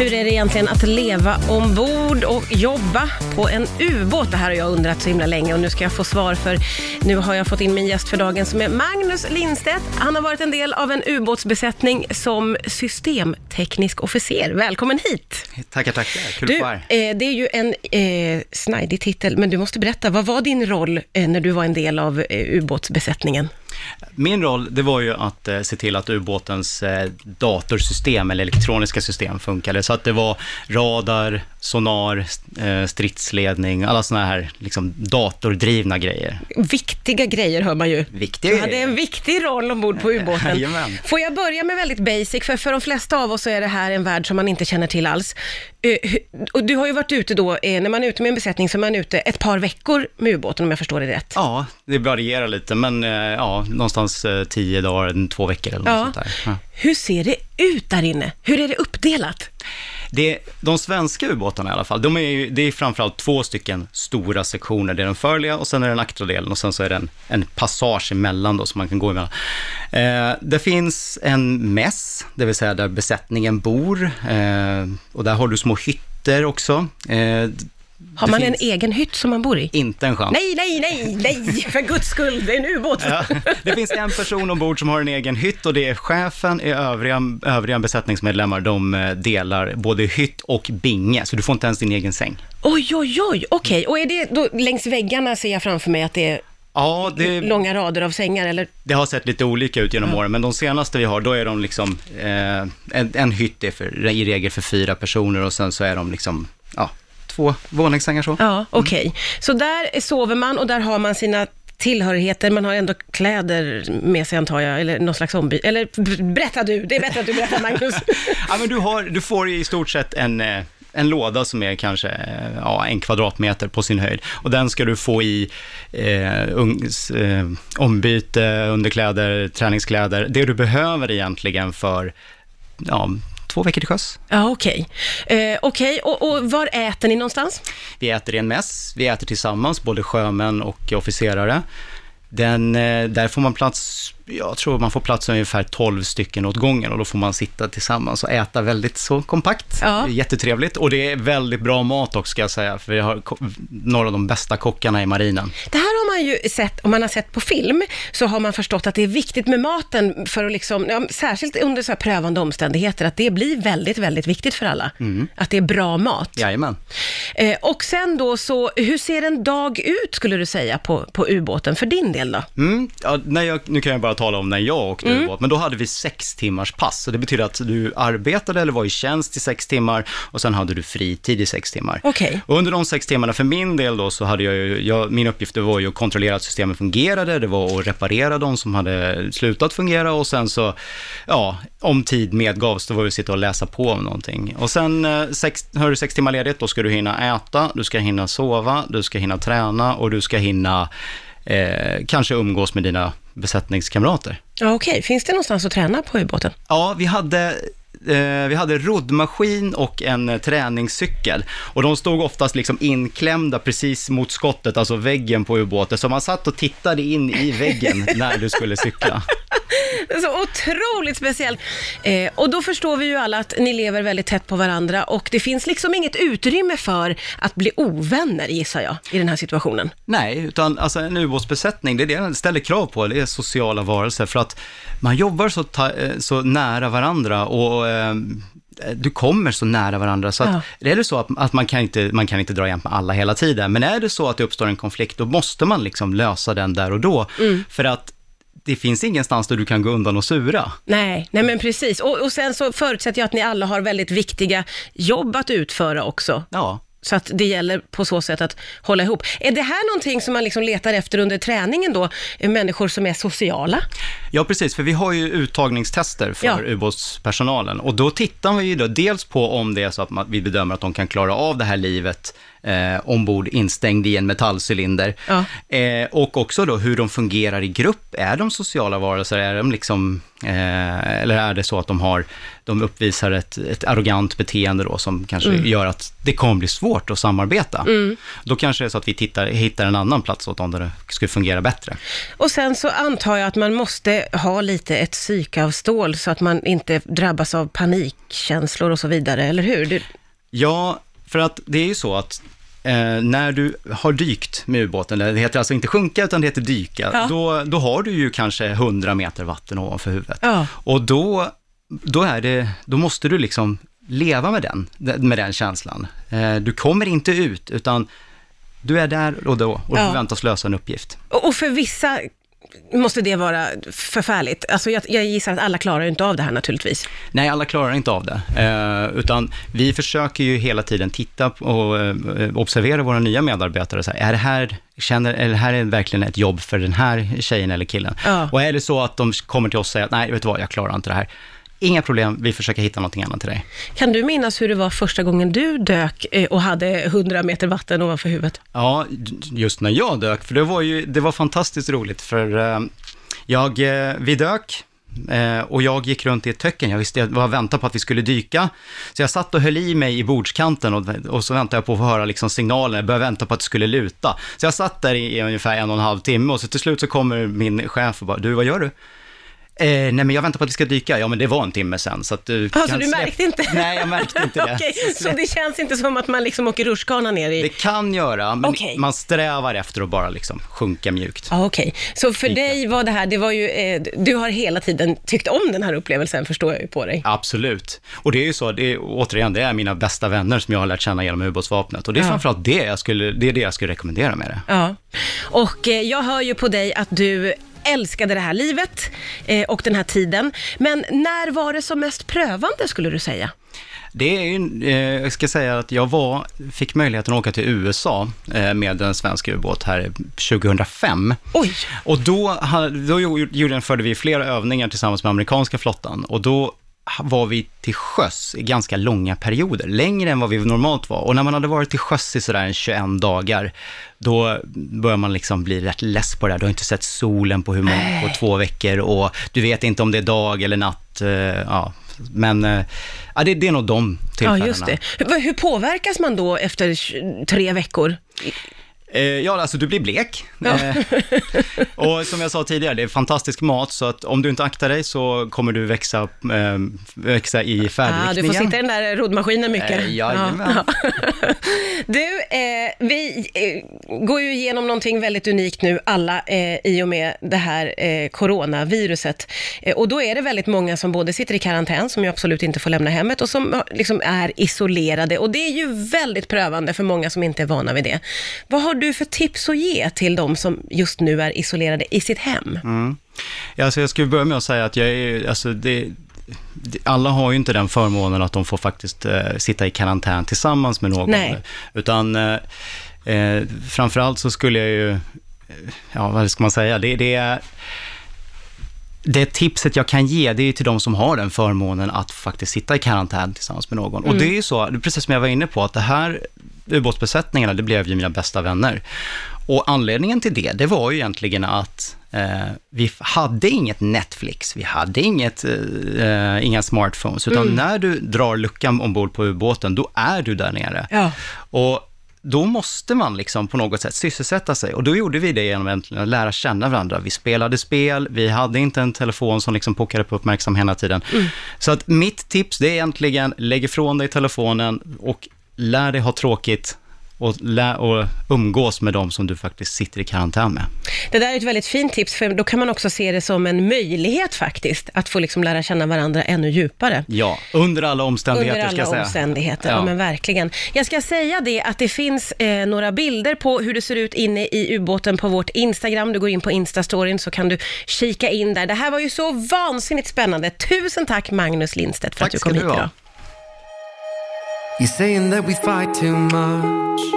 Hur är det egentligen att leva ombord och jobba på en ubåt? Det här har jag undrat så himla länge och nu ska jag få svar för nu har jag fått in min gäst för dagen som är Magnus Lindstedt. Han har varit en del av en ubåtsbesättning som systemteknisk officer. Välkommen hit! Tackar, tackar. Kul Du, att vara här. eh, det är ju en eh, snajdig titel, men du måste berätta, vad var din roll eh, när du var en del av eh, ubåtsbesättningen? Min roll, det var ju att eh, se till att ubåtens eh, datorsystem eller elektroniska system funkade. Så att det var radar, sonar, eh, stridsledning, alla sådana här liksom, datordrivna grejer. Viktiga grejer hör man ju. Viktiga Du hade en viktig roll ombord på ubåten. Jajamän. Får jag börja med väldigt basic, för för de flesta av oss så är det här en värld som man inte känner till alls. Eh, Och du har ju varit ute då, eh, när man är ute med en besättning så är man ute ett par veckor med ubåten om jag förstår det rätt. Ja, det varierar lite, men eh, ja, någonstans eh, tio dagar, två veckor eller något Ja. sånt där. Ja. Hur ser det ut där inne? Hur är det uppdelat? Det, de svenska ubåtarna i alla fall, de är ju, det är framförallt två stycken stora sektioner. Det är den förliga och sen är det den aktra delen och sen så är det en, en passage emellan då som man kan gå emellan. Eh, det finns en mäss, det vill säga där besättningen bor eh, och där har du små hytter också. Eh, Har det man en finns egen hytt som man bor i? Inte en chans. Nej, nej, nej, nej, för guds skull, det är en ubåt. Ja, det finns en person ombord som har en egen hytt och det är chefen. I övriga, övriga besättningsmedlemmar, de eh, delar både hytt och binge, så du får inte ens din egen säng. Oj, oj, oj, okej. Och är det då längs väggarna ser jag framför mig att det är Ja, det, långa rader av sängar, eller? det har sett lite olika ut genom åren, men de senaste vi har, då är de liksom, eh, en, en hytt är för, i regel för fyra personer och sen så är de liksom, ja, två våningssängar så. Ja, okej. Så där sover man och där har man sina tillhörigheter, man har ändå kläder med sig antar jag, eller någon slags omby... Eller berätta du, det är bättre att du berättar Magnus. Ja, men du, har, du får i stort sett en, eh, en låda som är kanske eh, ja, en kvadratmeter på sin höjd. Och den ska du få i eh, ungs, eh, ombyte, underkläder, träningskläder. Det du behöver egentligen för ja, två veckor till sjöss. ja, okej. Eh, okej, och, och var äter ni någonstans? Vi äter i en mäss, vi äter tillsammans, både sjömän och officerare. Den, eh, där får man plats, jag tror man får plats ungefär 12 stycken åt gången och då får man sitta tillsammans och äta väldigt så kompakt. Ja. Jättetrevligt och det är väldigt bra mat också ska jag säga, för vi har några av de bästa kockarna i marinen. Det här har man ju sett, om man har sett på film, så har man förstått att det är viktigt med maten för att liksom, ja, särskilt under så här prövande omständigheter, att det blir väldigt, väldigt viktigt för alla. Att det är bra mat. Jajamän. Eh, och sen då så, hur ser en dag ut skulle du säga på, på ubåten för din del då? Mm, ja, när jag, nu kan jag bara tala om när jag åkte Mm. ubåt, men då hade vi sex timmars pass. Så det betyder att du arbetade eller var i tjänst i sex timmar och sen hade du fritid i sex timmar. Okej. Och under de sex timmarna, för min del då, så hade jag ju, jag, min uppgift var ju att kontrollera att systemen fungerade, det var att reparera de som hade slutat fungera och sen så, ja, om tid medgavs, då var det att sitta och läsa på om någonting. Och sen, eh, sex, har du sex timmar ledigt, då ska du hinna äta, du ska hinna sova, du ska hinna träna och du ska hinna eh, kanske umgås med dina besättningskamrater. Ja, okej. Finns det någonstans att träna på ubåten? Ja, vi hade, eh, vi hade roddmaskin och en eh, träningscykel. Och de stod oftast liksom inklämda precis mot skottet, alltså väggen på ubåten. Så man satt och tittade in i väggen när du skulle cykla. Så otroligt speciellt. Eh, och då förstår vi ju alla att ni lever väldigt tätt på varandra och det finns liksom inget utrymme för att bli ovänner, gissar jag, i den här situationen. Nej, utan alltså en ubåtsbesättning, det är det den ställer krav på, det är sociala varelser. För att man jobbar så, eh, så nära varandra och eh, du kommer så nära varandra, så att Ja. är det så att, att man, kan inte, man kan inte dra jämt med alla hela tiden, men är det så att det uppstår en konflikt, då måste man liksom lösa den där och då. För att det finns ingenstans där du kan gå undan och sura. Nej, nej men precis. Och, och sen så förutsätter jag att ni alla har väldigt viktiga jobb att utföra också. Ja, Så att det gäller på så sätt att hålla ihop. Är det här någonting som man liksom letar efter under träningen då? Eh, Människor som är sociala? Ja, precis, för vi har ju uttagningstester för Ja. ubåtspersonalen och då tittar vi ju då dels på om det är så att vi bedömer att de kan klara av det här livet eh, ombord instängd i en metallcylinder. Ja. Eh, och också då hur de fungerar i grupp. Är de sociala varelser? Är de liksom, eh, eller är det så att de, har, de uppvisar ett, ett arrogant beteende då som kanske Mm. gör att det kommer bli svårt att samarbeta? Då kanske det är så att vi tittar, hittar en annan plats åt dem där det skulle fungera bättre. Och sen så antar jag att man måste ha lite ett psyke av stål så att man inte drabbas av panikkänslor och så vidare, eller hur? Det, Ja, för att det är ju så att eh, när du har dykt med ubåten, det heter alltså inte sjunka utan det heter dyka, Ja. då, då har du ju kanske 100 meter vatten ovanför huvudet. Ja. Och då, då, är det, då måste du liksom leva med den, med den känslan. Eh, du kommer inte ut, utan du är där och då och Ja. förväntas lösa en uppgift. och och för vissa måste det vara förfärligt. Alltså jag, jag gissar att alla klarar inte av det här naturligtvis. Nej, alla klarar inte av det. Eh, utan vi försöker ju hela tiden titta och eh, observera våra nya medarbetare. Så här, är det här, känner, är det här är verkligen ett jobb för den här tjejen eller killen? Ja. Och är det så att de kommer till oss och säger nej, vet du vad, jag klarar inte det här. Inga problem, vi försöker hitta någonting annat till dig. Kan du minnas hur det var första gången du dök eh, och hade 100 meter vatten ovanför huvudet? Ja, just när jag dök, för det var ju, det var fantastiskt roligt, för eh, jag, eh, vi dök, och jag gick runt i ett töcken, jag visste, jag var väntade på att vi skulle dyka. Så jag satt och höll i mig i bordskanten och, och så väntade jag på att få höra liksom signalen, jag började vänta på att det skulle luta. Så jag satt där i, i ungefär en och en halv timme och så till slut så kommer min chef och bara, du vad gör du? Eh, nej men jag väntar på att vi ska dyka, ja men det var en timme sen så att du Ah, så kan du släpp- märkte inte? Nej, jag märkte inte det. Okej, så det känns inte som att man liksom åker rutschkana ner i... Det kan göra, men Okej. man strävar efter att bara liksom sjunka mjukt. Ja, okej. Så för Lite. dig var det här, det var ju, eh, du har hela tiden tyckt om den här upplevelsen, förstår jag ju på dig. Absolut. Och det är ju så, det är, återigen, det är mina bästa vänner som jag har lärt känna genom ubåtsvapnet. Och det är Ja. framförallt det jag skulle, det är det jag skulle rekommendera med det. Ja. Och eh, jag hör ju på dig att du älskade det här livet eh, och den här tiden. Men när var det som mest prövande, skulle du säga? Det är ju, eh, jag ska säga att jag var, fick möjligheten att åka till USA eh, med en svensk ubåt här 2005. Oj! Och då, då gjorde, förde vi flera övningar tillsammans med amerikanska flottan och då var vi till sjöss i ganska långa perioder, längre än vad vi normalt var. Och när man hade varit till sjöss i sådär en 21 dagar, då börjar man liksom bli rätt less på det här. Du har inte sett solen på, hur många, på två veckor och du vet inte om det är dag eller natt. eh, Ja. Men eh, ja, det, det är nog de Ja, tillfällena. just det. Hur, påverkas man då efter tre veckor? Eh, Ja, alltså du blir blek. Ja. Eh, och som jag sa tidigare, det är fantastisk mat, så att om du inte aktar dig så kommer du växa, eh, växa i Ah, färdriktningen. du får sitta i den där roddmaskinen mycket. Eh, jajamän. Ja. Du, eh, vi eh, går ju igenom någonting väldigt unikt nu alla eh, i och med det här eh, coronaviruset. Och då är det väldigt många som både sitter i karantän, som ju absolut inte får lämna hemmet, och som liksom är isolerade. Och det är ju väldigt prövande för många som inte är vana vid det. Vad har du för tips att ge till de som just nu är isolerade i sitt hem? Mm. Alltså jag skulle börja med att säga att jag är, alltså det, alla har ju inte den förmånen att de får faktiskt eh, sitta i karantän tillsammans med någon. Nej. Utan eh, eh, framförallt så skulle jag ju, ja vad ska man säga, det, det är det tipset jag kan ge, det är till de som har den förmånen att faktiskt sitta i karantän tillsammans med någon. Och det är ju så, precis som jag var inne på, att det här ubåtsbesättningarna, det blev ju mina bästa vänner. Och anledningen till det, det var ju egentligen att eh, vi hade inget Netflix, vi hade inget, eh, inga smartphones, utan när du drar luckan ombord på ubåten, då är du där nere. Ja. Och då måste man liksom på något sätt sysselsätta sig. Och då gjorde vi det genom att lära känna varandra. Vi spelade spel, vi hade inte en telefon som liksom pockade på uppmärksamhet hela tiden. Så att mitt tips det är egentligen, lägg ifrån dig telefonen och lär dig ha tråkigt och, och umgås med dem som du faktiskt sitter i karantän med. Det där är ett väldigt fint tips, för då kan man också se det som en möjlighet faktiskt, att få liksom lära känna varandra ännu djupare. Ja, under alla omständigheter Under ska jag alla säga. omständigheter, ja. Ja. men verkligen. Jag ska säga det att det finns eh, några bilder på hur det ser ut inne i ubåten på vårt Instagram. Du går in på Instastoryn så kan du kika in där. Det här var ju så vansinnigt spännande. Tusen tack Magnus Lindstedt för Tack att du kom hit idag. You're saying that we fight too much.